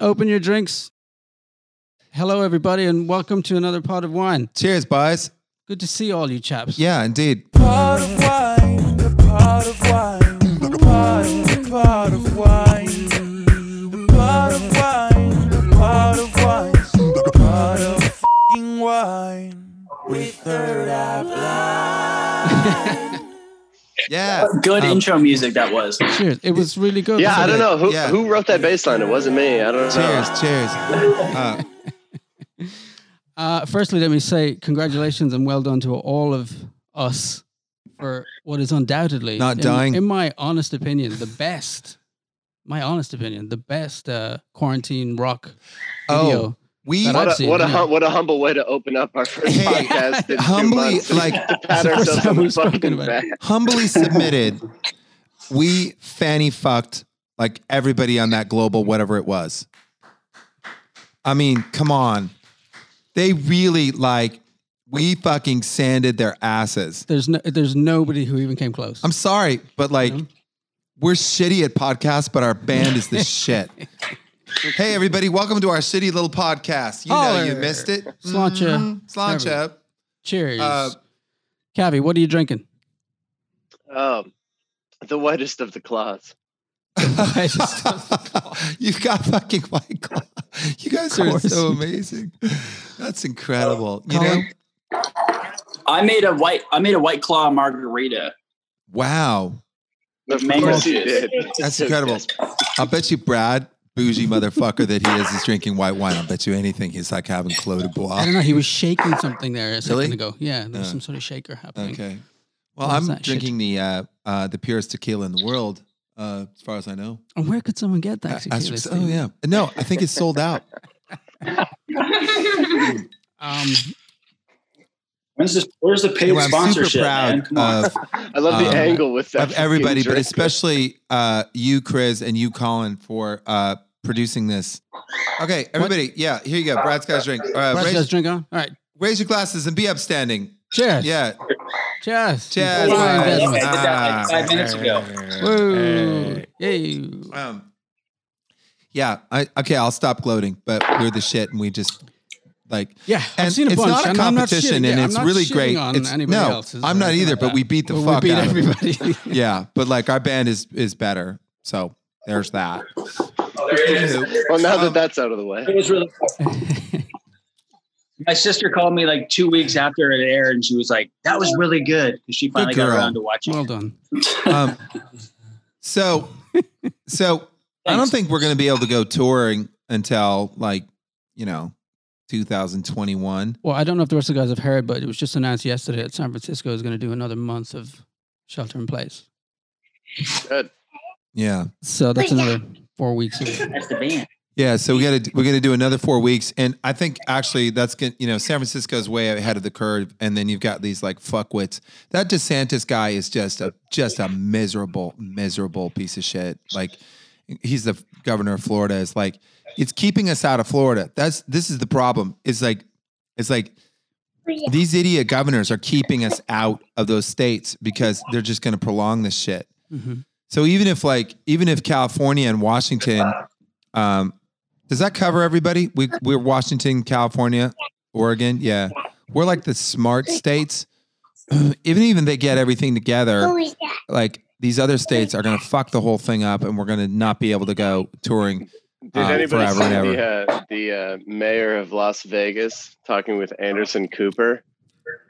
Open your drinks. Hello, everybody, and welcome to another pot of wine. Cheers, boys. Good to see all you chaps. Yeah, indeed. pot of wine, the pot of wine, the pot, the pot of wine, the pot of wine, the pot of wine, the pot of fucking wine. With third eye blind. Yeah. Good Um, intro music that was. Cheers. It was really good. Yeah, I don't know who Yeah. who wrote that bass line. It wasn't me. I don't know. Cheers, cheers. Uh, Uh, firstly, let me say congratulations and well done to all of us for what is undoubtedly, Not in, dying. in my honest opinion, the best. My honest opinion, the best uh, quarantine rock video. oh, we What a, seen, what a yeah. hum- what a humble way to open up our first Hey, podcast. humbly, like, to pat it's the first time we've spoken about humbly submitted. We fanny fucked like everybody on that global whatever it was. I mean, come on. They really like we fucking sanded their asses. There's no, there's nobody who even came close. I'm sorry, but like Yeah. we're shitty at podcasts, but our band is the shit. Hey everybody, welcome to our city little podcast. You know you missed it. Sláinte. Mhm. Sláinte. Cheers. Uh, Cavi, what are you drinking? Um, the whitest of the claws. You've got fucking white claw. You guys are so amazing. That's incredible. You know? I made a white I made a white claw margarita. Wow. Of Mango course you did. That's incredible. I'll bet you Brad, bougie motherfucker that he is, is drinking white wine. I'll bet you anything he's like having Clos de I don't know. He was shaking something there a second Really? ago. Yeah, there was Uh, some sort of shaker happening. Okay. Well, What I'm is that shit? drinking the uh, uh, the purest tequila in the world, uh, as far as I know. And where could someone get that? Tequila, Asterix- Steve? oh yeah. No, I think it's sold out. Um, When's this where's the paid Well, I'm super sponsorship? man? proud Come of I love the Um, angle with that. of everybody, but especially uh, you, Chris, and you, Colin, for uh, producing this. Okay, everybody, yeah, here you go. Brad's got his drink. Uh, Brad's got his drink on. All right. raise your glasses and be upstanding. Cheers. Yeah, Cheers. cheers. Fine, Wow, gentlemen. I did that like five minutes ago. Woo. Yay. Um, yeah, I okay. I'll stop gloating, but we're the shit, and we just like. Yeah, I've And seen a it's bunch. not a and I'm not competition, shitting- and yeah, it's I'm not really shitting great. On It's- anybody no, else's I'm not anything either, like but that. we beat the But fuck we beat out of 'em. everybody. Yeah, but like our band is is better. So there's that. Oh, there it is. well, now um, that that's out of the way. It was really My sister called me like two weeks after it aired and she was like, That was really good. Because she finally got girl. around to watching well it. done. Um, so, so I don't Thanks. think we're going to be able to go touring until like, you know, 2021. Well, I don't know if the rest of the guys have heard, but it was just announced yesterday that San Francisco is going to do another month of shelter in place. Good. Yeah. So that's another four weeks of That's the band. Yeah. So we got to, we're going to do another four weeks. And I think actually that's going to, you know, San Francisco's way ahead of the curve. And then you've got these like fuckwits. That DeSantis guy is just a, just a miserable, miserable piece of shit. Like he's the governor of Florida. It's like, it's keeping us out of Florida. That's, this is the problem. It's like, it's like, these idiot governors are keeping us out of those states because they're just going to prolong this shit. Mhm. So even if like even if California and Washington, um, does that cover everybody? We we're Washington, California, Oregon. Yeah, we're like the smart states. even even they get everything together, like these other states are going to fuck the whole thing up, and we're going to not be able to go touring. Did Uh, anybody see the uh, the uh, mayor of Las Vegas talking with Anderson Cooper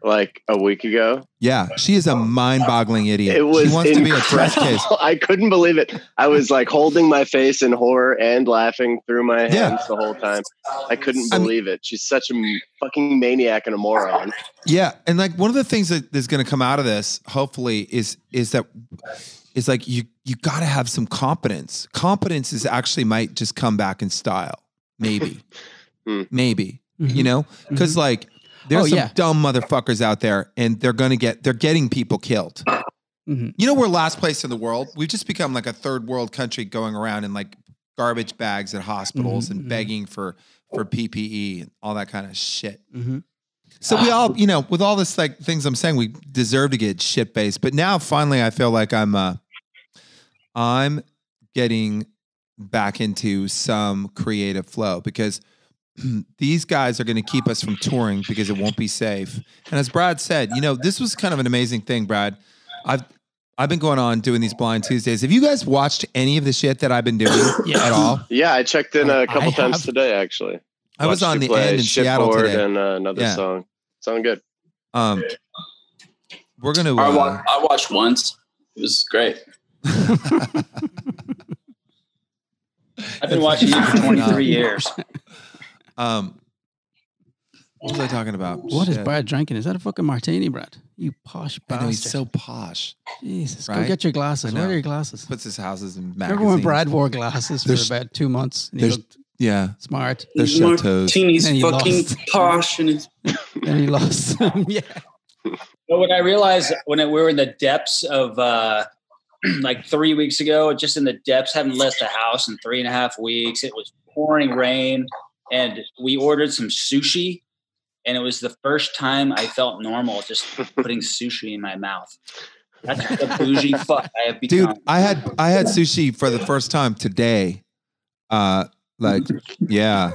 like a week ago? Yeah, she is a mind-boggling idiot. It was she wants to be a incredible. case. I couldn't believe it. I was like holding my face in horror and laughing through my hands Yeah. the whole time. I couldn't I mean- believe it. She's such a fucking maniac and a moron. Yeah, and like one of the things that is going to come out of this, hopefully, is is that is like you you got to have some competence. Competence is actually might just come back in style, maybe, Hmm. maybe Mhm. you know, because like there's Oh, some yeah. dumb motherfuckers out there, and they're gonna get they're getting people killed. Mhm. You know, we're last place in the world. We've just become like a third world country, going around in like garbage bags at hospitals Mhm, and mhm. begging for for PPE and all that kind of shit. Mhm. So we all, you know, with all this like things I'm saying, we deserve to get shit based. But now finally I feel like I'm uh I'm getting back into some creative flow because these guys are going to keep us from touring because it won't be safe. And as Brad said, you know, this was kind of an amazing thing, Brad. I've I've been going on doing these blind Tuesdays. Have you guys watched any of the shit that I've been doing at all? Yeah, I checked in a couple times have- today. Actually, I was on the end in Seattle today. and uh, another Yeah. song. Sound good. Um, we're gonna. I, Uh, I watched once. It was great. I've been watching you for 23 years. um, what was I talking about? What is Shit. Brad drinking? Is that a fucking martini, Brad? You posh I know bastard. he's so posh. Jesus, go get your glasses. Where are your glasses? Puts his houses in magazines. Remember when Brad wore glasses for about two months and he looked Yeah, smart? they're chateaus. Martini's And he fucking lost. posh and it's and he lost them. yeah. But when I realized when it, we were in the depths of uh, like three weeks ago, just in the depths, haven't left the house in three and a half weeks. It was pouring rain, and we ordered some sushi, and it was the first time I felt normal just putting sushi in my mouth. That's the bougie fuck I have become. dude. I had I had sushi for the first time today. Uh, like yeah,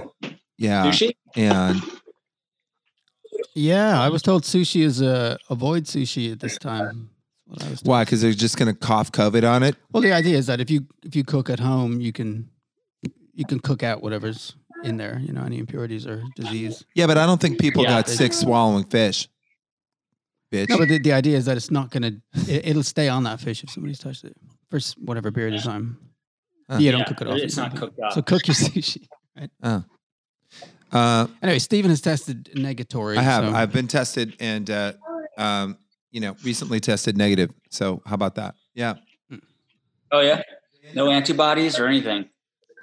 yeah, sushi? and Yeah, I was told sushi is uh, avoid sushi at this time. That's what I was told. why? Because they're just gonna cough COVID on it. Well, the idea is that if you if you cook at home, you can you can cook out whatever's in there. You know, any impurities or disease. Yeah, but I don't think people Yeah, got they- sick swallowing fish. Bitch. No, but the, the idea is that it's not gonna it, it'll stay on that fish if somebody's touched it for whatever period of time. Huh. Yeah, don't Yeah, cook it off. It's not cooked up. So cook your sushi. uh, Anyway, Stephen has tested negatory. I have. so- I've been tested and uh, um, you know, recently tested negative. So how about that? Yeah. oh yeah, no antibodies or anything.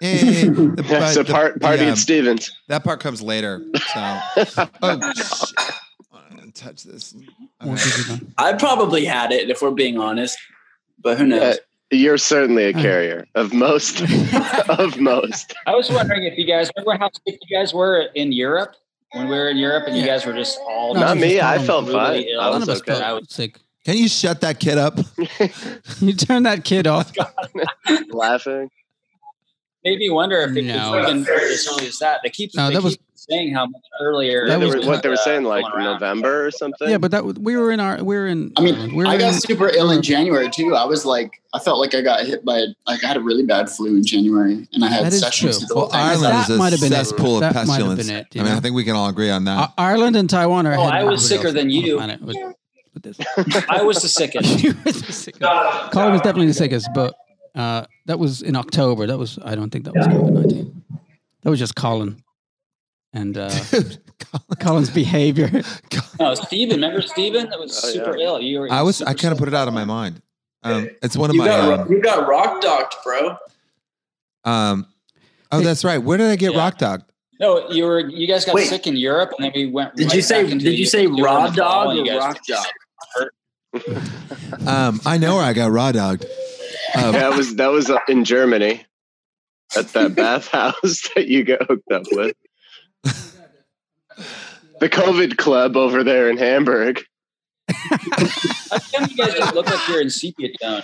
Yeah, yeah, yeah. The- Yeah, but so the- part party the, um, at Stevens. That part comes later. So oh shit. I don't touch this. What Okay. did you do? I probably had it if we're being honest, but who knows? You're certainly a carrier of most of most. I was wondering if you guys remember how sick you guys were in Europe when we were in Europe and you guys were just all No, Not me. I felt really fine. ill. I None was of us okay. felt sick. Can you shut that kid up? You turn that kid off. Laughing. made me wonder if it No. could even as early as that. They keep, No, they that was- keep saying how much earlier. That They was were- what they were uh, saying, like. November or something. Yeah, but that we were in our we were in. I mean, we were I got in- super ill in January too. I was like, I felt like I got hit by like I had a really bad flu in January, and I had That is sessions true. through the whole Well, thing. Ireland That is might a have been it. cesspool of That might have pestilence. been it, you I mean, I think we can all agree on that. I- Ireland and Taiwan are. Oh, I was sicker else than you. planet with- with this. I was the sickest. You were the sickest. Colin was definitely the sickest, but uh, that was in October. That was I don't think that was COVID nineteen. That was just Colin and uh, Dude, Colin's behavior. No, Steven. Remember Steven? That was Oh, yeah. super ill. You were. I was. I kind of put it out of my mind. Um, it's one of You my. got Um, you got rock docked, bro. um, oh, that's right. Where did I get Yeah. rock docked? No, you were. You guys got Wait. sick in Europe, and then we went. Did right you say did you say were in raw dog and or guys rock were dog? Um, I know where I got raw dogged. Um, that was that was uh, in Germany at that bathhouse that you got hooked up with. The COVID club over there in Hamburg. How come you guys just look like you're in sepia tone?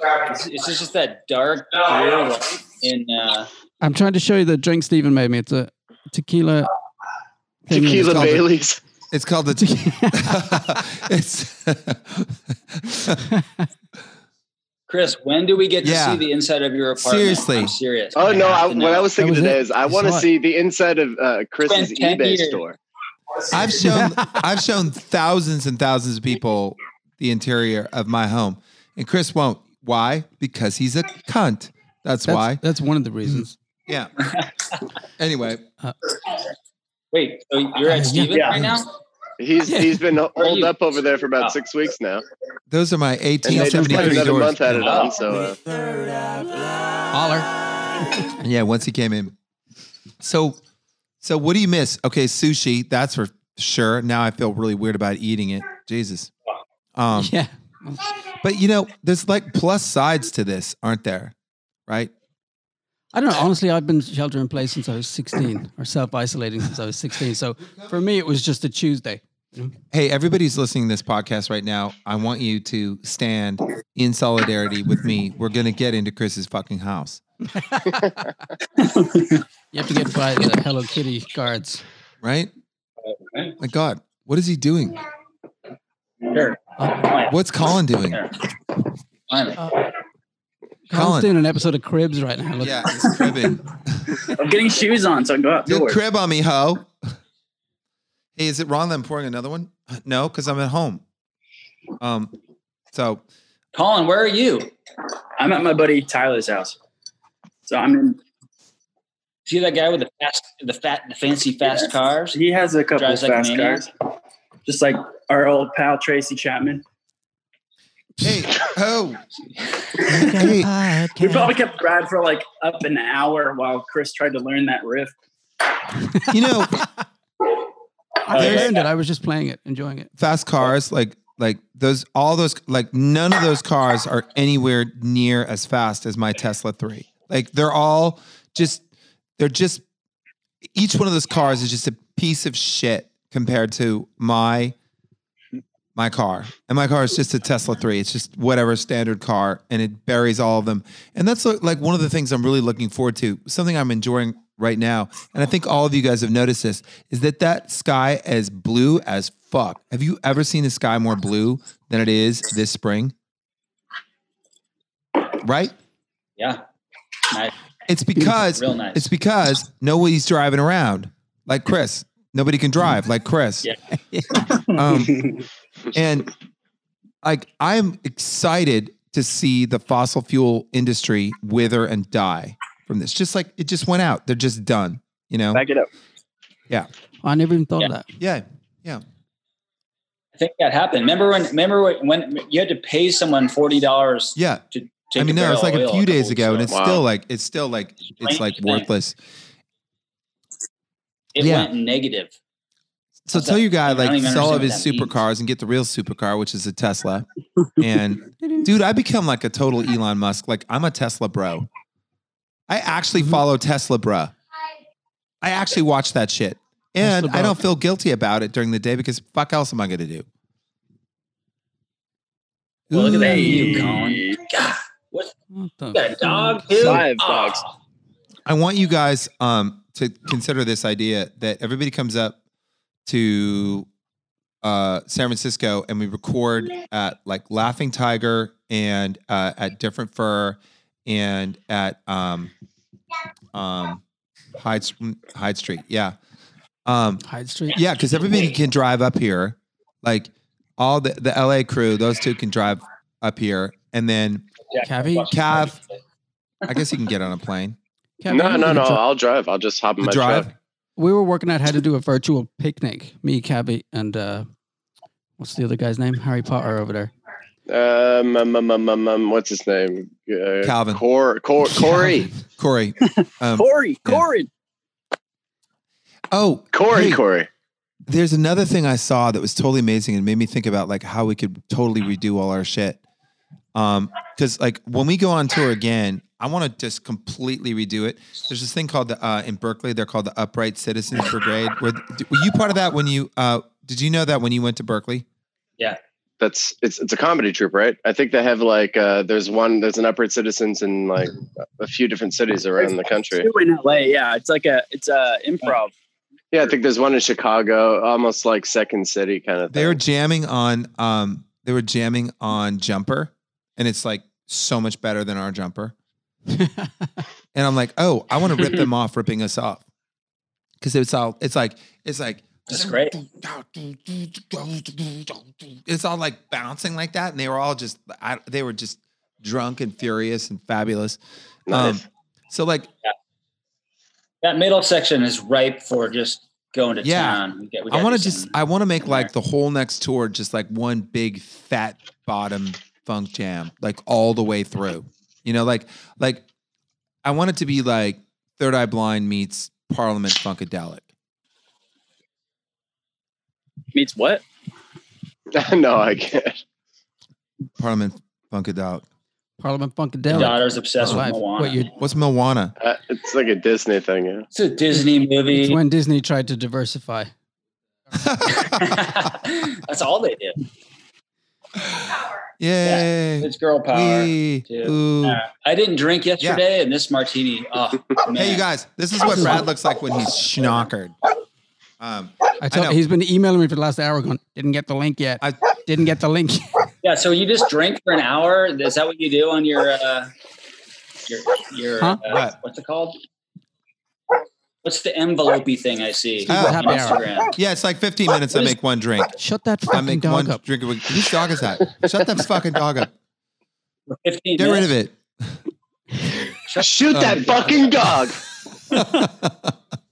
It's, it's just that dark blue light in. Uh, I'm trying to show you the drink Stephen made me. It's a tequila. thing and it's Tequila called the- Bailey's. it's called the. tequila. it's. Chris, when do we get to Yeah. see the inside of your apartment? Seriously. I'm serious. Oh no! I I, have to what I was thinking was today it. is I I want to see the inside of uh, Chris's eBay years. store. I've shown. I've shown thousands and thousands of people the interior of my home, and Chris won't. Why? Because he's a cunt. That's, That's, why. That's one of the reasons. Yeah. Anyway, Wait, so you're Uh, at yeah. Steven Yeah. right now? He's he's been holed up over there for about Oh. six weeks now, those are my and they 1873 another doors. month at it on. So uh, Holler. Yeah, once he came in. So, so what do you miss? Okay, sushi. That's for sure. Now I feel really weird about eating it. Jesus. Um, yeah. but you know, there's like plus sides to this, aren't there? Right? I don't know. Honestly, I've been shelter in place since I was 16 or self isolating since I was 16. So for me, it was just a Tuesday. Hey, everybody's listening to this podcast right now. I want you to stand in solidarity with me. We're gonna get into Chris's fucking house, You have to get by the Hello Kitty guards. right? My God, what is he doing? Sure. What's Colin doing? Here. Finally. Uh, Colin. Colin's doing an episode of Cribs right now. Look, Yeah, he's cribbing. I'm getting shoes on, so I go You outdoors. crib on me, ho. Hey, is it wrong that I'm pouring another one? No, because I'm at home. Um, so Colin, where are you? I'm at my buddy Tyler's house, so I'm in. See that guy with the fast, the fat, the fancy fast cars? He has a couple Drives like fast maniac. cars, just like our old pal Tracy Chapman. Hey, oh, hey, We probably kept Brad for like up an hour while Chris tried to learn that riff. you know, I There's- learned it. I was just playing it, enjoying it. fast cars like like those all those like none of those cars are anywhere near as fast as my Tesla 3. Like they're all just they're just each one of those cars is just a piece of shit compared to my my car. And my car is just a Tesla 3. It's just whatever standard car and it buries all of them. And that's like one of the things I'm really looking forward to. Something I'm enjoying right now. And I think all of you guys have noticed this is that that sky is blue as fuck. Have you ever seen the sky more blue than it is this spring? Right? Yeah. Nice. It's because nice. it's because nobody's driving around like Chris. Nobody can drive like Chris. Yeah. Um, and like I'm excited to see the fossil fuel industry wither and die from this. Just like it just went out. They're just done. You know? Back it up. Yeah. I never even thought of that. Yeah. Yeah. I think that happened. Remember when? Remember when, when you had to pay someone forty dollars Yeah. to take I mean, a no, it's like a oil few days ago, and it's Wow. still like it's still like it's like Strange thing. worthless. It yeah. went negative. So What's tell that? your guy like sell all of his what that supercars and get the real supercar, which is a Tesla. and dude, I become like a total Elon Musk. Like I'm a Tesla bro. I actually Mhm. follow Tesla bro. I actually watch that shit. And I don't feel guilty about it during the day because fuck else am I gonna do? Well, look at that you, Colin. God, what? What the You got dog, dude? Five dogs. I want you guys um, to consider this idea that everybody comes up to uh, San Francisco and we record at like Laughing Tiger and uh, at Different Fur and at um, um, Hyde, Hyde Street. Yeah. Um, Hyde Street. yeah, because everybody can drive up here. Like all the, the LA crew, those two can drive up here. And then Cavi? Cav, I guess you can get on a plane. Cavi, No, no, no. dri- I'll drive. I'll just hop in The my drive. truck. We were working out how to do a virtual picnic. Me, Cabby, and uh, what's the other guy's name? Harry Potter over there. Um, um, um, um, um, um, what's his name? Uh, Calvin. Cor, Cor, Corey. Corey. Um, Corey, yeah. Corey. oh, Corey, hey, Corey. There's another thing I saw that was totally amazing and made me think about like how we could totally redo all our shit. Um, because like when we go on tour again, I want to just completely redo it. There's this thing called the uh, in Berkeley, they're called the Upright Citizens Brigade. Were, were you part of that when you uh did you know that when you went to Berkeley? Yeah, that's it's it's a comedy troupe, right? I think they have like uh there's one there's an upright citizens in like a few different cities around the country. Two in LA. Yeah, it's like a it's a improv. Yeah, I think there's one in Chicago, almost like Second City kind of thing. They were jamming on um they were jamming on Jumper and it's like so much better than our Jumper. And I'm like, "Oh, I want to rip them off ripping us off." Cuz it's all it's like it's like That's great. It's all like bouncing like that and they were all just I, they were just drunk and furious and fabulous. Nice. Um, so like That middle section is ripe for just going to Yeah. town. We get- we I want to just, I want to make like the whole next tour just like one big fat bottom funk jam like all the way through. You know, like like I want it to be like Third Eye Blind meets Parliament Funkadelic. Meets what? no, I can't. Parliament Funkadelic. Parliament My Funkadelic. daughter's obsessed with Life. Moana. What you? What's Moana? Uh, it's like a Disney thing. Yeah. it's a Disney movie. It's when Disney tried to diversify. That's all they do. Yay. It's girl power. Wee. too. Ooh. Uh, I didn't drink yesterday, and this martini. Oh. Hey, you guys, this is what Brad looks like when he's schnockered. Um, I told know. he's been emailing me for the last hour going, didn't get the link yet. I- didn't get the link. Yeah. So you just drink for an hour. Is that what you do on your uh, your your Huh? uh, What? what's it called? What's the envelopey thing I see ah, Oh. on hour. Instagram? yeah, it's like 15 minutes. I make one drink. Shut that I fucking make dog one up. drink. of- Whose dog is that? Shut that fucking dog up. Fifteen. Get rid of minutes? it. Shoot that fucking dog.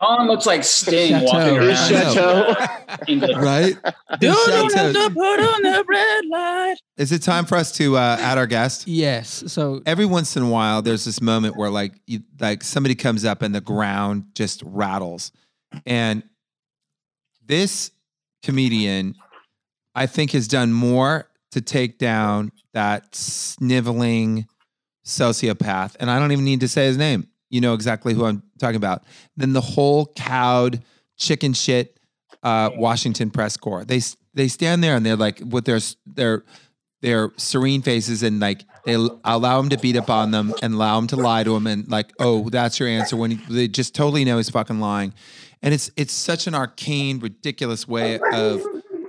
Colin looks like Sting Chateau. walking around. Chateau. Right? You don't Chateau. put on the red light. Is it time for us to uh, add our guest? Yes. So Every once in a while, there's this moment where like you, like somebody comes up and the ground just rattles, and this comedian, I think, has done more to take down that sniveling sociopath, and I don't even need to say his name. You know exactly who I'm talking about. Than the whole cowed chicken shit uh, Washington press corps. They they stand there and they're like with their their their serene faces and like they allow him to beat up on them and allow him to lie to him and like oh that's your answer when he, they just totally know he's fucking lying and it's it's such an arcane ridiculous way of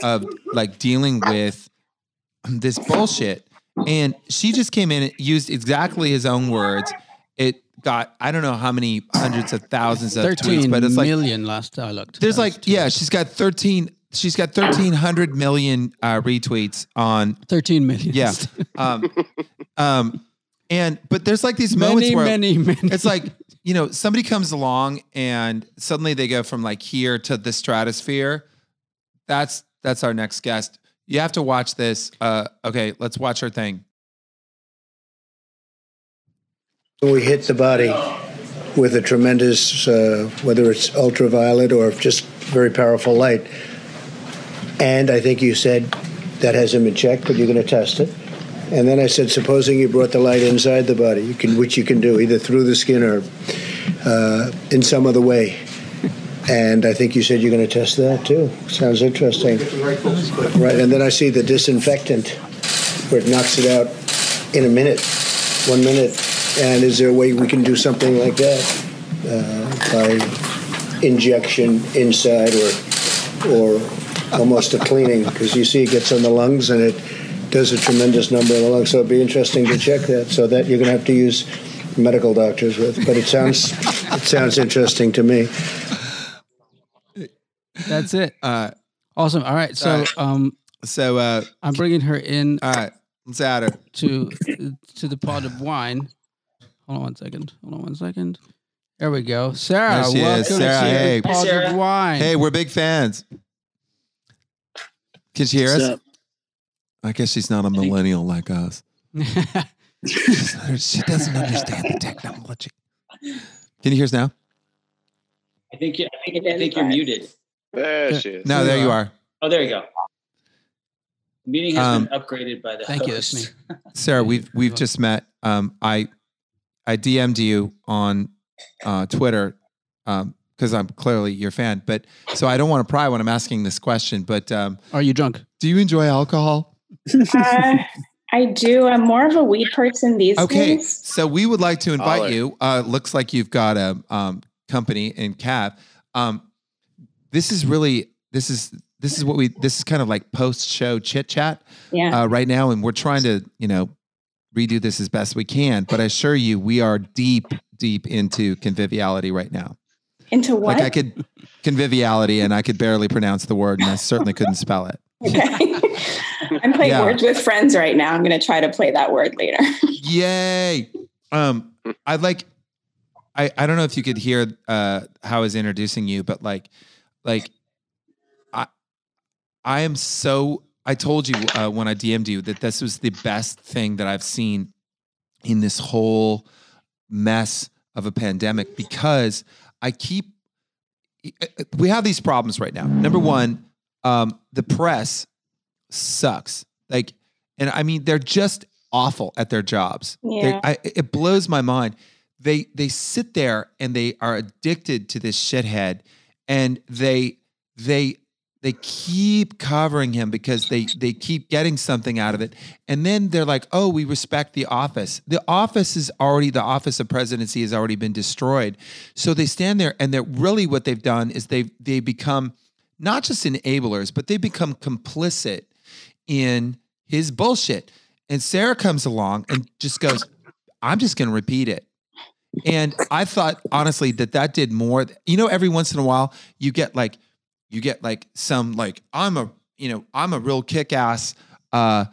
of like dealing with this bullshit and she just came in and used exactly his own words got i don't know how many hundreds of thousands of tweets thirteen but it's like million last I looked. there's like yeah she's got 13 she's got 1300 million uh, retweets on thirteen million. yeah. Um, um, and but there's like these moments many, where many, many. it's like you know somebody comes along and suddenly they go from like here to the stratosphere. That's that's our next guest. You have to watch this. Uh, okay, let's watch her thing. We hit the body with a tremendous, uh, whether it's ultraviolet or just very powerful light. And I think you said that hasn't been checked, but you're going to test it. And then I said, supposing you brought the light inside the body, you can, which you can do either through the skin or uh, in some other way. And I think you said you're going to test that too. Sounds interesting. Right. And then I see the disinfectant where it knocks it out in a minute, one minute. And is there a way we can do something like that uh, by injection inside or or almost a cleaning? Because you see, it gets on the lungs and it does a tremendous number in the lungs. So it'd be interesting to check that. So that you're going to have to use medical doctors with. But it sounds it sounds interesting to me. That's it. Uh, Awesome. All right. So Alright. um, so uh, I'm bringing her in all right, let's add her. to to the pot of wine. Hold on one second. Hold on one second. There we go. Sarah, There she is. Sarah, to hey. the Hi, Sarah. wine. Hey, we're big fans. Can she hear What's us? up? I guess she's not a millennial like us. She doesn't understand the technology. Can you hear us now? I think you, I think, I think you're muted. There she is. No, there you are. Oh, there you go. The meeting has Um, been upgraded by the Thank you. host. That's me. Sarah, we've we've just met. Um, I I DM'd you on uh, Twitter because I'm clearly your fan. But so I don't want to pry when I'm asking this question. But um, Are you drunk? do you enjoy alcohol? Uh, I do. I'm more of a weed person these Okay, days. Okay, so we would like to invite Holler. you. Uh, looks like you've got a um, company in Cab. Um, this is really this is this is what we this is kind of like post show chit chat. Yeah. uh, right now, and we're trying to, you know, redo this as best we can. But I assure you, we are deep, deep into conviviality right now. Into what? Like I could conviviality, and I could barely pronounce the word, and I certainly couldn't spell it. okay. I'm playing Yeah. words with friends right now. I'm going to try to play that word later. Yay! Um, I'd like. I I don't know if you could hear uh how I was introducing you, but like, like, I I am so. I told you uh, when I DM'd you that this was the best thing that I've seen in this whole mess of a pandemic because I keep. We have these problems right now. Number one, um, the press sucks. Like, and I mean, they're just awful at their jobs. They- Yeah. I, it blows my mind. They they sit there and they are addicted to this shithead, and they they they keep covering him because they they keep getting something out of it. And then they're like oh we respect the office. The office is already the office of presidency has already been destroyed. So they stand there and they're really what they've done is they've they become not just enablers but they become complicit in his bullshit. And sarah comes along and just goes i'm just going to repeat it. And i thought honestly that that did more you know every once in a while you get like you get like some like I'm a you know I'm a real kick ass uh,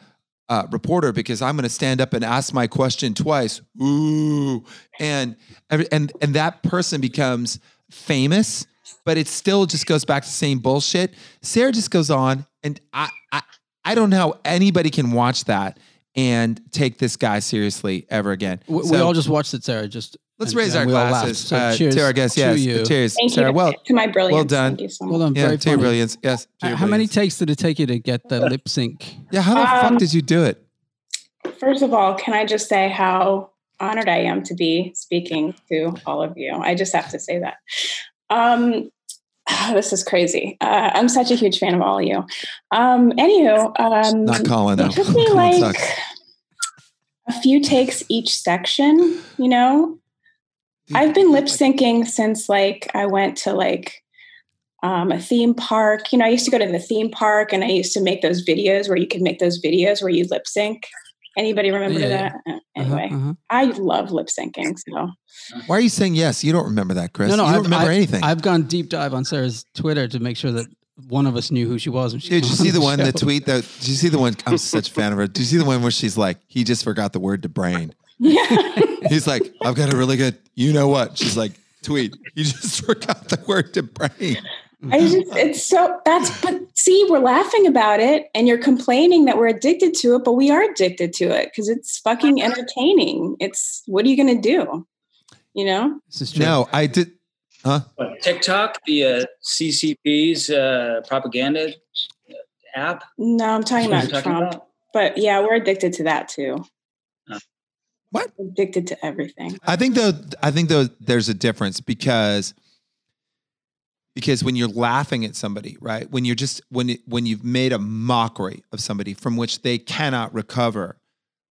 uh, reporter because I'm going to stand up and ask my question twice. Ooh, and and and that person becomes famous, but it still just goes back to the same bullshit. Sarah just goes on, and I I I don't know how anybody can watch that and take this guy seriously ever again. We, we all just watched it, Sarah. Just Let's and- raise and our we all glasses So uh, cheers to our guest. to Yes, you. cheers, Thank Sarah. you Well, to my brilliance. well done. Thank you so Well much. done. yeah, very to your brilliance. Yes. to Uh, your How many takes did it take you to get the lip sync? Yeah, how the fuck Um, did you do it? First of all, can I just say how honored I am to be speaking to all of you? I just have to say that. Um, this is crazy. Uh, I'm such a huge fan of all of you. Um, anywho, um, Not Colin though. it took me like sucks. a few takes each section, you know? I've been lip syncing since like I went to like um, a theme park. You know, I used to go to the theme park and I used to make those videos where you could make those videos where you lip sync. Anybody remember Yeah, that? Uh, Uh-huh, Anyway, uh-huh. I love lip syncing. So Why are you saying yes? You don't remember that, Chris. No, no, you don't I've, remember I- anything. I've gone deep dive on Sarah's Twitter to make sure that one of us knew who she was. when she Did you see on the one, the tweet that? Did you see the one? I'm such a fan of her. Did you see the one where she's like, he just forgot the word to brain. Yeah, He's like, I've got a really good, you know what? She's like, tweet. You just forgot the word to brain. I just it's so that's but see, we're laughing about it and you're complaining that we're addicted to it, but we are addicted to it because it's fucking entertaining. It's what are you gonna do? You know? This is true. No, I did. Huh? What, TikTok, the uh, CCP's uh, propaganda app. No, I'm talking What are you about talking Trump. about? But yeah, we're addicted to that too. What? Addicted to everything. I think though, I think though, there's a difference because because when you're laughing at somebody, right? When you're just when it, when you've made a mockery of somebody from which they cannot recover,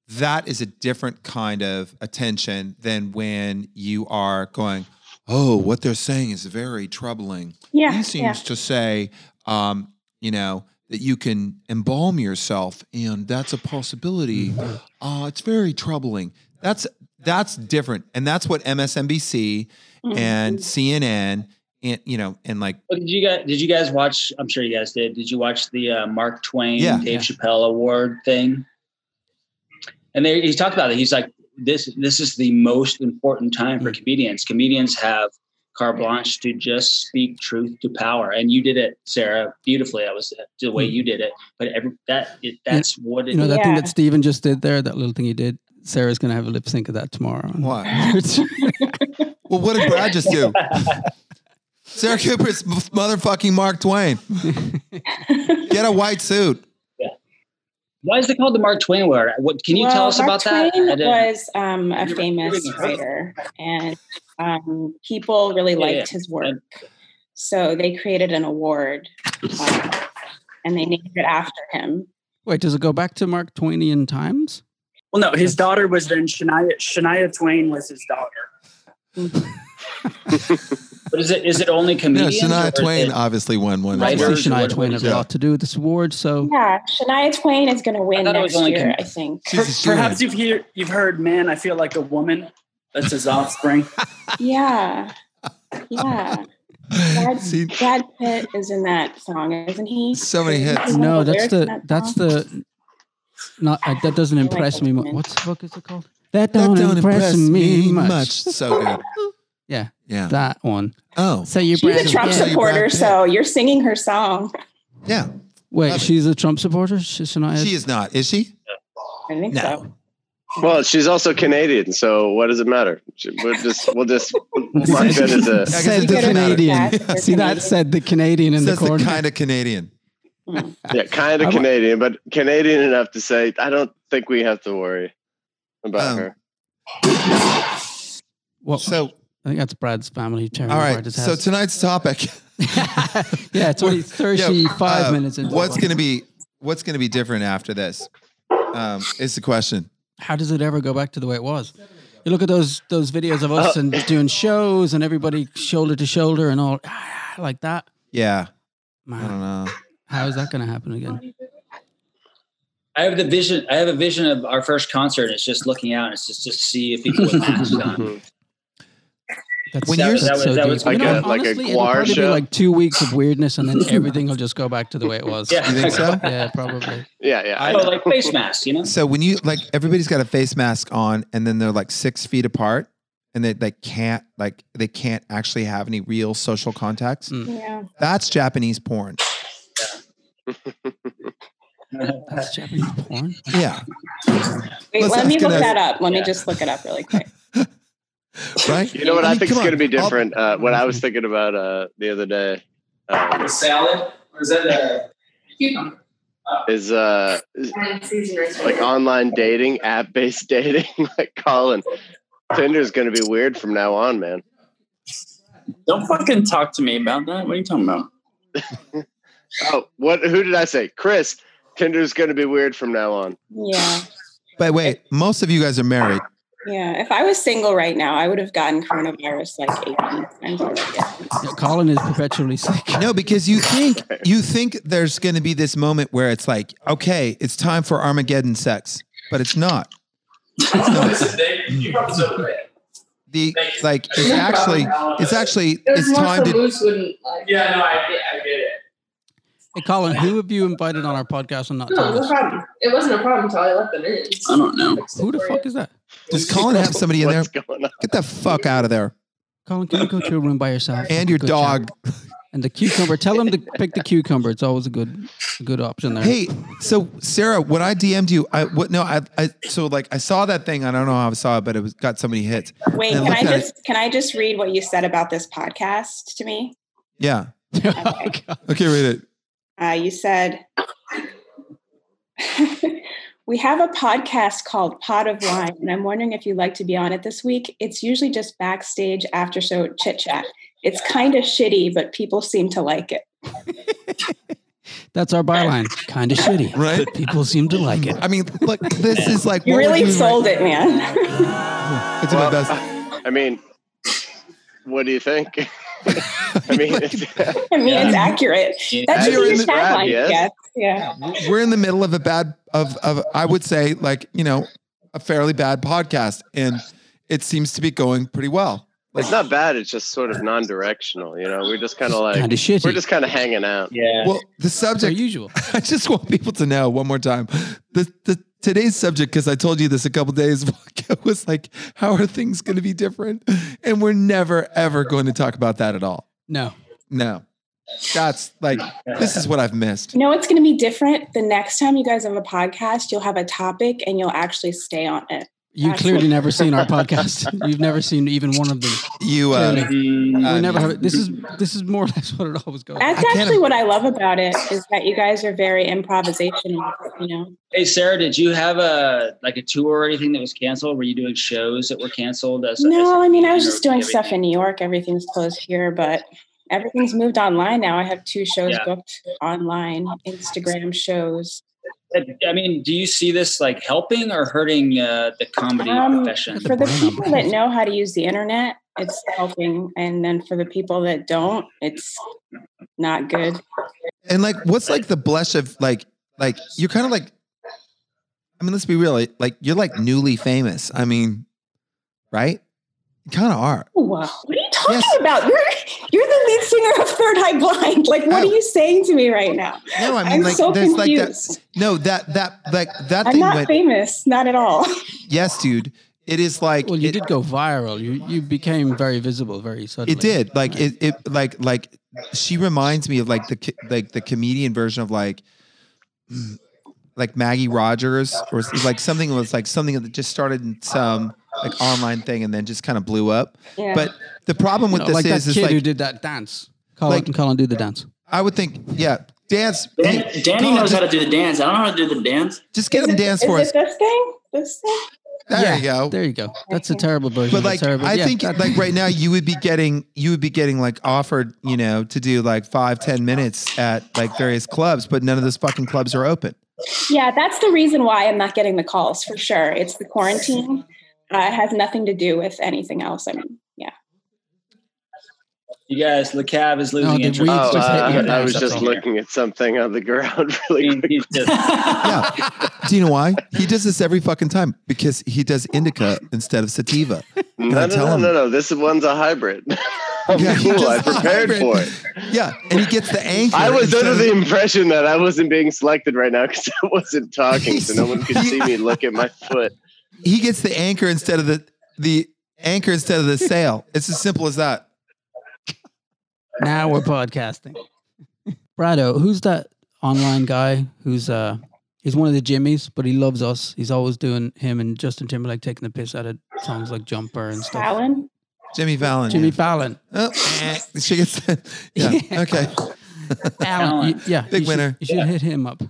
that is a different kind of attention than when you are going, "Oh, what they're saying is very troubling." Yeah. he seems yeah. to say, um, you know, that you can embalm yourself, and that's a possibility. Uh, it's very troubling. That's that's different, and that's what MSNBC Mhm. and CNN and you know and like What did you guys? Did you guys watch? I'm sure you guys did. Did you watch the uh, Mark Twain Yeah. Dave Yeah. Chappelle Award thing? And they, he talked about it. He's like, this this is the most important time for comedians. Comedians have carte blanche to just speak truth to power, and you did it, Sarah, beautifully. That was the way you did it. But every, that it, that's what it You know that thing that Stephen just did there, that little thing he did? Sarah's going to have a lip sync of that tomorrow. Why? well, what did Brad just do? Sarah Cooper's motherfucking Mark Twain. Get a white suit. Why is it called the Mark Twain Award? What can you tell us Mark about that? Twain I didn't- was um, a famous doing it, right? writer, and um, people really Yeah, liked yeah. his work. So they created an award, um, and they named it after him. Wait, does it go back to Mark Twainian times? Well, no, his daughter was then Shania. Shania Twain was his daughter. But is it is it only comedians? or Shania Twain obviously won one. Right. well. Obviously, Writers or Shania Twain has a lot to do with this award. So Yeah, Shania Twain is going to win thought next only year. com- I think. Per- perhaps you've hear, you've heard, "Man, I feel like a woman." That's his offspring. Yeah, yeah. Brad, See, Brad Pitt is in that song, isn't he? So many hits. No, that's the that that's the not uh, that doesn't impress me. mu- Ultimate. What the fuck is it called? That that don't, don't impress, me much. So good. Yeah, Yeah. that one. Oh, So you She's a Trump Yeah, supporter, so you're singing her song. yeah. Wait, Love it. she's a Trump supporter. Sh- Shania. She is not. Is she? I think No. so. Well, she's also Canadian, so what does it matter? We'll just we'll just mark that as a. I guess said the. Canadian. Yes, See, that said the Canadian in Says the corner. kind of Canadian. Yeah, kind of Canadian, but Canadian enough to say I don't think we have to worry about Um, her. well, So, I think that's Brad's family tearing all apart right. his So tonight's topic. yeah, it's only 35 Uh, minutes into What's going to be What's going to be different after this? Um, is the question. How does it ever go back to the way it was? You look at those those videos of us and doing shows and everybody shoulder to shoulder and all like that. Yeah, I don't know. How is that going to happen again? I have the vision. I have a vision of our first concert. It's just looking out. It's just just to see if people with masks on. That's, When That you're- was- that was- so that deep. was You like know, a- like a honestly, it'll guar probably be like two weeks of weirdness and then everything will just go back to the way it was. Yeah. You think so? Yeah, probably. Yeah, yeah. I Oh, know. like face masks, you know? So when you like everybody's got a face mask on and then they're like six feet apart and they they can't like they can't actually have any real social contacts. Mm. Yeah. That's Japanese porn. That's Japanese porn. Yeah. Wait, Let's let me look it as- that up. Let me just look it up really quick. Right? You know what I, mean, think is going to be different? Uh, what I was thinking about uh, the other day um, salad? Or is that a cucumber? is uh, is like online dating, app based dating. like Colin, Tinder's going to be weird from now on, man. Don't fucking talk to me about that. What are you talking about? Oh, what? Who did I say? Chris. Tinder's going to be weird from now on. Yeah. But wait, most of you guys are married. Yeah. If I was single right now, I would have gotten coronavirus like 18 times already. Colin is perpetually sick. No, because you think you think there's going to be this moment where it's like, okay, it's time for Armageddon sex, but it's not. The like it's actually it's actually it's time to Moose wouldn't like. Yeah, no, I, I get it. Hey, Colin, who have you invited on our podcast and not No, told no us? problem. It wasn't a problem until I let them in. I don't know. Who the fuck is that? does Colin have somebody in there? What's going on? Get the fuck out of there. Colin, can you go to a room by yourself? And your Good dog. chat. And the cucumber. Tell him to pick the cucumber. It's always a good, a good option there. Hey, so Sarah, when I DM'd you, I what no, I, I so like I saw that thing. I don't know how I saw it, but it was got so many hits. Wait, And can look I at it. just can I just read what you said about this podcast to me? Yeah. Okay. Oh, okay, read it. Uh, you said we have a podcast called Pot of Wine, and I'm wondering if you'd like to be on it this week. It's usually just backstage after show chit chat. It's kind of shitty, but people seem to like it. That's our byline. Kind of shitty, Right? But people seem to like it. I mean, look, this is like You really sold right- it, man. It's my Well, best. I mean, what do you think? I mean, it's, I mean, it's accurate. That should You're be in your tagline, yes. yes. Yeah. We're in the middle of a bad of of I would say like you know a fairly bad podcast, and it seems to be going pretty well. it's not bad. It's just sort of non-directional. You know, we're just kind of like Kind of shitty. we're just kind of hanging out. Yeah. Well, the Our subject usual. I just want people to know one more time. The the today's subject, because I told you this a couple days ago, was like, how are things going to be different? And we're never ever going to talk about that at all. No. No, that's like this is what I've missed. You know what's going to be different? The next time you guys have a podcast, you'll have a topic and you'll actually stay on it. You've clearly never seen our podcast. You've never seen even one of them. You uh, Clearly. Mm, we never have it. This is this is more or less what it always goes. That's I actually what I love about it is that you guys are very improvisational. You know, Hey Sarah, did you have a like a tour or anything that was canceled? Were you doing shows that were canceled? As, as no, I mean I was just doing everything? stuff in New York. Everything's closed here, but everything's moved online now. I have two shows Yeah. booked online, Instagram shows. I mean, do you see this like helping or hurting uh, the comedy Um, profession? For the people that know how to use the internet, it's helping, and then for the people that don't, it's not good. and like, what's like the blush of like like you're kind of like. I mean, let's be real. like- Like you're like newly famous. I mean, right? You kind of are. Wow. What are you talking Yes. about? You're you're the lead singer of Third Eye Blind. Like, what Oh. are you saying to me right now? No, I mean, I'm like so there's like confused. that. No, that that like that I'm thing not went. famous, not at all. Yes, dude. It is like Well, you it, did go viral. You you became very visible very suddenly. It did. Like it, it like like she reminds me of like the like the comedian version of like mm, like Maggie Rogers or s- like something that was like something that just started in some like online thing and then just kind of blew up. Yeah. But the problem You with know, this like is that is kid who like did that dance. Colin, like- Colin, do the dance. I would think yeah, dance. Dan- hey, Danny Colin, knows just, how to do the dance. I don't know how to do the dance. just get Is him it- dance is for it us. This thing? This thing? There Yeah, you go. There you go. That's a terrible version. But like, terrible, I yeah, think like right now you would be getting you would be getting like offered, you know, to do like five, ten minutes at like various clubs, but none of those fucking clubs are open. Yeah, that's the reason why I'm not getting the calls for sure. It's the quarantine. Uh, it has nothing to do with anything else. I mean, yeah. You guys, the cab is losing the interest. Oh, just uh, I was nuts, just that's all. looking at something on the ground really quick. He's just- Yeah. Do you know why? He does this every fucking time because he does indica instead of sativa. No, no, no, him- no, no. This one's a hybrid. Yeah, he cool. I prepared hybrid. for it. Yeah, and he gets the anchor. I was under the impression that I wasn't being selected right now because I wasn't talking, so no one could see me look at my foot. He gets the anchor instead of the the anchor instead of the sail. It's as simple as that. now we're podcasting. Brado, who's that online guy who's uh he's one of the Jimmies, but he loves us. He's always doing him and Justin Timberlake taking the piss out of songs like Jumper and stuff. Fallon? Jimmy Fallon. Jimmy yeah. Fallon. Oh, she gets. yeah. Okay. Fallon. you- yeah. Big you should- winner. you should hit him up.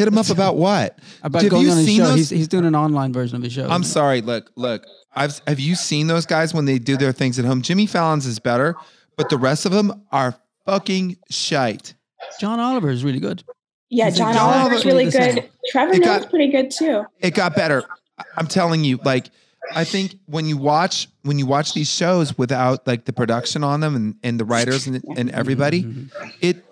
Hit him up about what? About Have going you on his seen show. those? He's, he's doing an online version of his show. I'm sorry. Look, look. I've have you seen those guys when they do their things at home? Jimmy Fallon's is better, but the rest of them are fucking shite. John Oliver is really good. Yeah, He's John exactly Oliver's the really same. good. Trevor It Noah's got- pretty good too. It got better. I- I'm telling you, like, I think when you watch when you watch these shows without like the production on them and, and the writers and, and everybody, it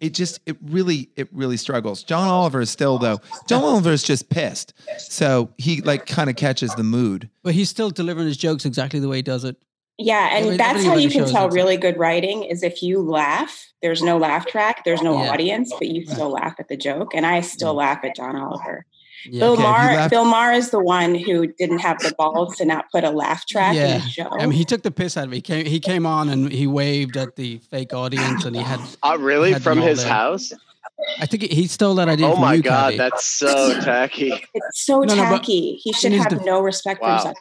it just it really it really struggles. John Oliver is still though. John Oliver is just pissed, so he like kind of catches the mood. But he's still delivering his jokes exactly the way he does it. Yeah, and Every- that's how you can tell it's- really good writing is if you laugh. There's no laugh track. There's no Yeah. audience, but you still laugh at the joke. And I still laugh at John Oliver. Yeah. Bill Okay, Maher. laugh- Bill Maher is the one who didn't have the balls to not put a laugh track in Yeah. his show. I mean, he took the piss out of it. He came, he came on and he waved at the fake audience, and he had. Oh, really? Had From his there. house? I think he stole that idea. Oh from my you, god, Cabby. that's so tacky. it's so No, no, tacky. he should have def- no respect Wow. for himself.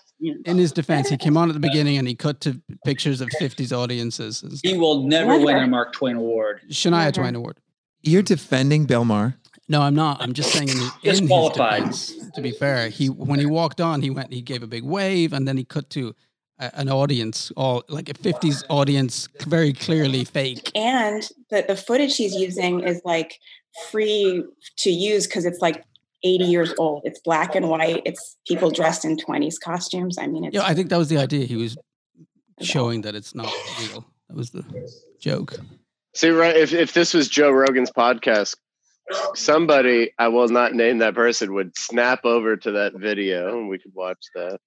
In his defense, he came on at the beginning and he cut to pictures of 50s audiences. he will never Never. win a Mark Twain award. Shania Never. Twain Award. You're defending Bill Maher. No, I'm not. I'm just saying in, his- in his defense. To be fair, he when he walked on, he went, he gave a big wave, and then he cut to a, an audience, all like a 50s audience, very clearly fake. And the, the footage he's using is like free to use because it's like 80 years old. It's black and white. It's people dressed in 20s costumes. I mean, it's Yeah, I think that was the idea. He was showing that it's not real. That was the joke. See, right? If if this was Joe Rogan's podcast, somebody I will not name that person would snap over to that video and we could watch that.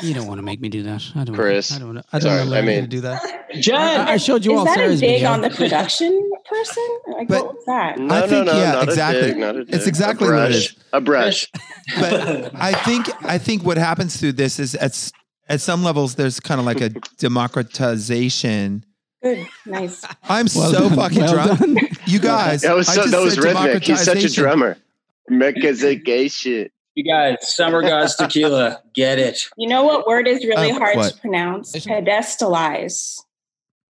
You don't want to make me do that. I don't. Chris, I don't. wanna- I don't sorry, want to I learn how to do that. Jen, I, I showed you all. is all that a Sarah's dig video. on the production person? Like, But- what was that? No, I no, think- no, yeah, not exactly. A dig, not a It's exactly a what it brush. A brush. But I think I think what happens through this is at at some levels there's kind of like a democratization. Good, nice. I'm Well so done, fucking well drunk. Done. You guys, That was I so, just that was rhythmic. He's such a democratization. drummer. Mechanization. you guys, Summer Gods Tequila, get it. You know what word is really Um, hard what? to pronounce? Pedestalize.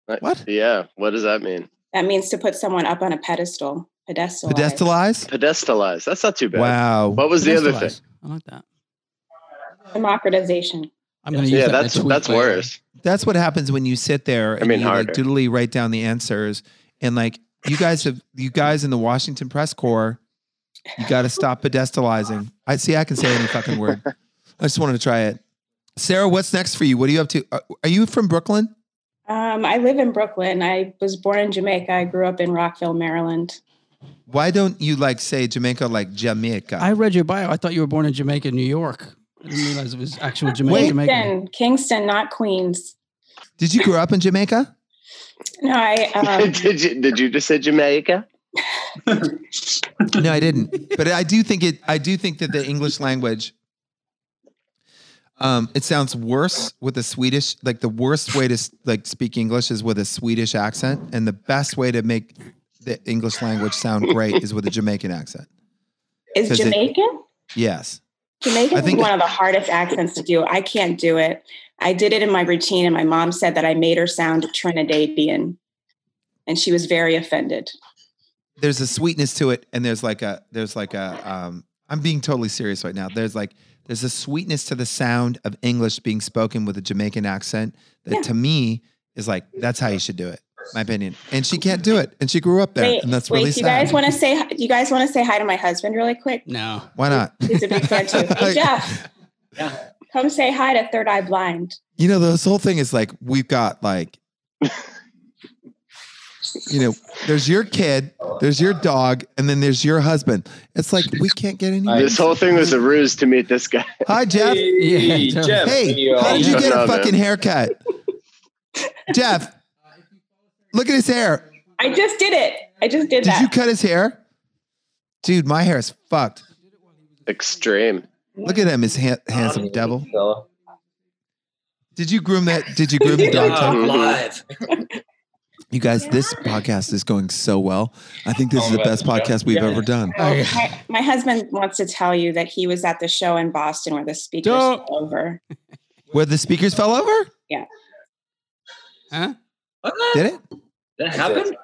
What? Yeah. What does that mean? That means to put someone up on a pedestal. Pedestalize. Pedestalize? Pedestalize. That's not too bad. Wow. What was the other thing? I like that. Democratization. I'm going to use Yeah, that. in a that's that's later. worse. That's what happens when you sit there and mean, you like harder. doodly write down the answers and like you guys have you guys in the Washington press corps, you got to stop pedestalizing. I see I can say any fucking word. I just wanted to try it. Sarah, what's next for you? What are you up to? Are, are you from Brooklyn? Um, I live in Brooklyn. I was born in Jamaica. I grew up in Rockville, Maryland. Why don't you like say Jamaica like Jamaica? I read your bio. I thought you were born in Jamaica, New York. I didn't realize it was actual Jamaica. Wait. Jamaica. Kingston, Kingston, not Queens. Did you grow up in Jamaica? No, I. Um, did you did you just say Jamaica? No, I didn't. But I do think it. I do think that the English language. Um, it sounds worse with a Swedish. Like the worst way to like speak English is with a Swedish accent, and the best way to make the English language sound great is with a Jamaican accent. is 'Cause it- Jamaican? Yes. Jamaican I is one of the hardest accents to do. I can't do it. I did it in my routine, and my mom said that I made her sound Trinidadian, and she was very offended. There's a sweetness to it, and there's like a there's like a. Um, I'm being totally serious right now. There's like There's a sweetness to the sound of English being spoken with a Jamaican accent that Yeah. to me is like that's how you should do it. My opinion. And she can't do it, and she grew up there, Wait, and that's wait. really you sad. guys want to say? You guys want to say hi to my husband really quick? No. Why not? He's a big fan too. Hey, Jeff, come say hi to Third Eye Blind. You know, this whole thing is like we've got like, you know, there's your kid, there's your dog, and then there's your husband. It's like we can't get any. This whole thing was a ruse to meet this guy. Hi, Jeff. Hey, Jeff. Hey, how did you get a fucking haircut, Jeff? Look at his hair. I just did it. I just did, Did that. Did you cut his hair, dude? My hair is fucked. Extreme. Look at him, his ha- handsome devil. Did you groom that? Did you groom the dog? Yeah, too? live. You guys, this podcast is going so well. I think this is oh, the best podcast we've ever done. Oh, my, my husband wants to tell you that he was at the show in Boston where the speakers Don't- fell over. Where the speakers fell over? Yeah, Huh? Did it? That happened?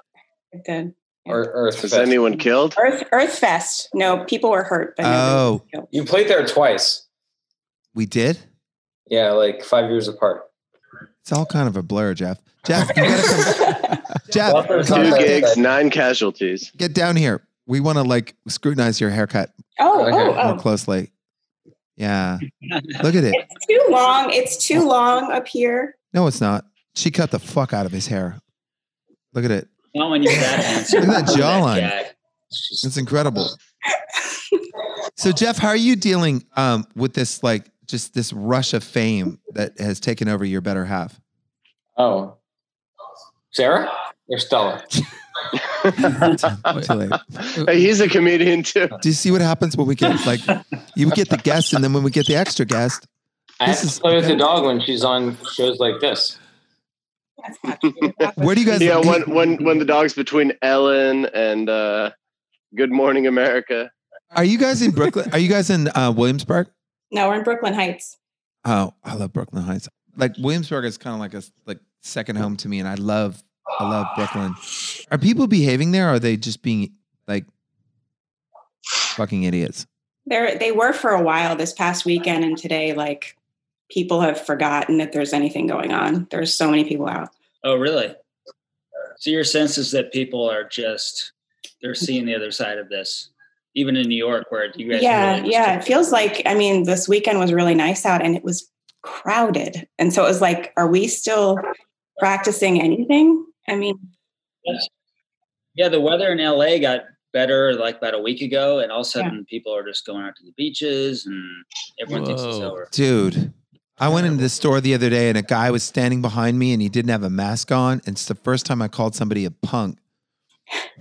it did. Or Earth. Was Fest. anyone killed? Earth Earth Fest. No, people were hurt, but Oh. You played there twice. we did. Yeah, like five years apart. It's all kind of a blur, Jeff. Jeff, you gotta come. Jeff, Buffers come on Two gigs, nine casualties. get down here. We want to like scrutinize your haircut Oh, Okay. oh, oh. more oh. closely. Yeah, look at it. It's too long. It's too long up here. No, it's not. She cut the fuck out of his hair. Look at it. Not when you're that handsome. Look at that jawline. guy. It's incredible. So Jeff, how are you dealing um, with this like just this rush of fame that has taken over your better half? Oh. Sarah or Stella? Too late. Hey, he's a comedian too. Do you see what happens when we get like you get the guest and then when we get the extra guest? I have This to is- play with the dog when she's on shows like this. That's not true. Where do you guys? Yeah, when when when the dog's between Ellen and uh, Good Morning America. Are you guys in Brooklyn? Are you guys in uh, Williamsburg? no, we're in Brooklyn Heights. Oh, I love Brooklyn Heights. Like Williamsburg is kind of like a like second home to me, and I love I love Brooklyn. Are people behaving there? Or are they just being like fucking idiots? They're they were for a while this past weekend and today, like people have forgotten that there's anything going on. There's so many people out. Oh, really? So your sense is that people are just they're seeing the other side of this, even in New York, where you guys. yeah, really yeah. It feels like I mean, this weekend was really nice out and it was crowded. And so it was like, are we still practicing anything? I mean, Yeah, the weather in LA got better like about a week ago, and all of a sudden people are just going out to the beaches, and everyone thinks it's over. Dude, I went into the store the other day and a guy was standing behind me and he didn't have a mask on. And it's the first time I called somebody a punk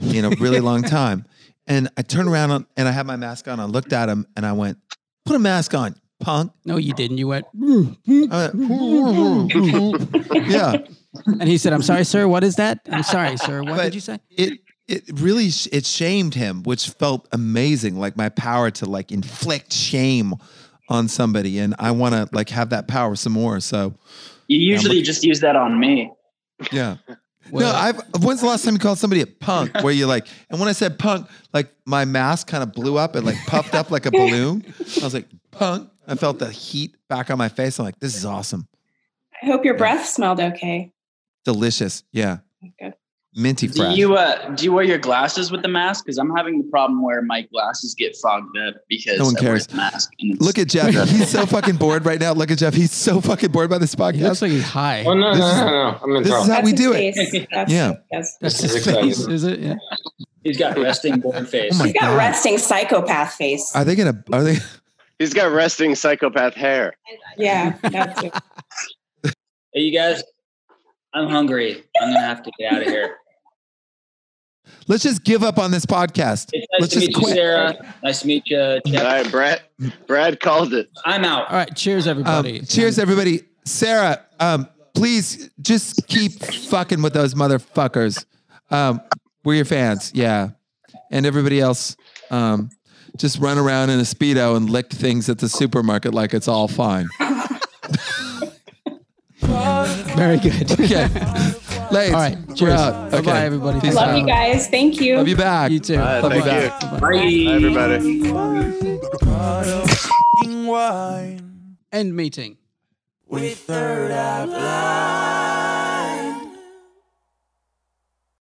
in a really long time. And I turned around and I had my mask on. I looked at him and I went, put a mask on, punk. No, you didn't. You went. I went, yeah. And he said, "I'm sorry, sir. What is that? I'm sorry, sir. What But did you say?" It it really sh- it shamed him, which felt amazing. Like my power to like inflict shame on somebody. And I want to like have that power some more. So You usually just use that on me. yeah. Well- no, I've. When's the last time you called somebody a punk? Where you like, and when I said punk, like my mask kind of blew up and like puffed up like a balloon. I was like, punk. I felt the heat back on my face. I'm like, this is awesome, I hope your breath smelled okay. delicious. Yeah, Good. Minty fresh. Do you uh, do you wear your glasses with the mask? Because I'm having the problem where my glasses get fogged up because No one I wear cares. the mask. And it's, Look at Jeff. He's so fucking bored right now. Look at Jeff. He's so fucking bored by this He looks podcast. like he's high. Oh no, This no, is- no, no! I'm in This is how That's we his do it. That's, Yeah. That's, That's This his is face, is it? Yeah. He's got resting bored face. Oh he's got God. resting psychopath face. Are they gonna? Are they? He's got resting psychopath hair. yeah, that's it. Hey, you guys, I'm hungry. I'm gonna have to get out of here. Let's just give up on this podcast. It's nice Let's to just meet you, quit. Sarah. Nice to meet you, All Jeff. right, Brad. Brad called it. I'm out. All right. Cheers, Um, everybody. cheers, everybody. Sarah, um, please just keep fucking with those motherfuckers. Um, we're your fans, yeah. And everybody else, um, just run around in a speedo and lick things at the supermarket like it's all fine. Very good. Okay. Ladies, All right. Cheers. out. Okay. bye, everybody. Peace Love out. you guys. Thank you. Love you back. You too. All right, Bye-bye. thank you. Bye-bye. Bye, everybody. Pot of f***ing wine End meeting. with third eye blind.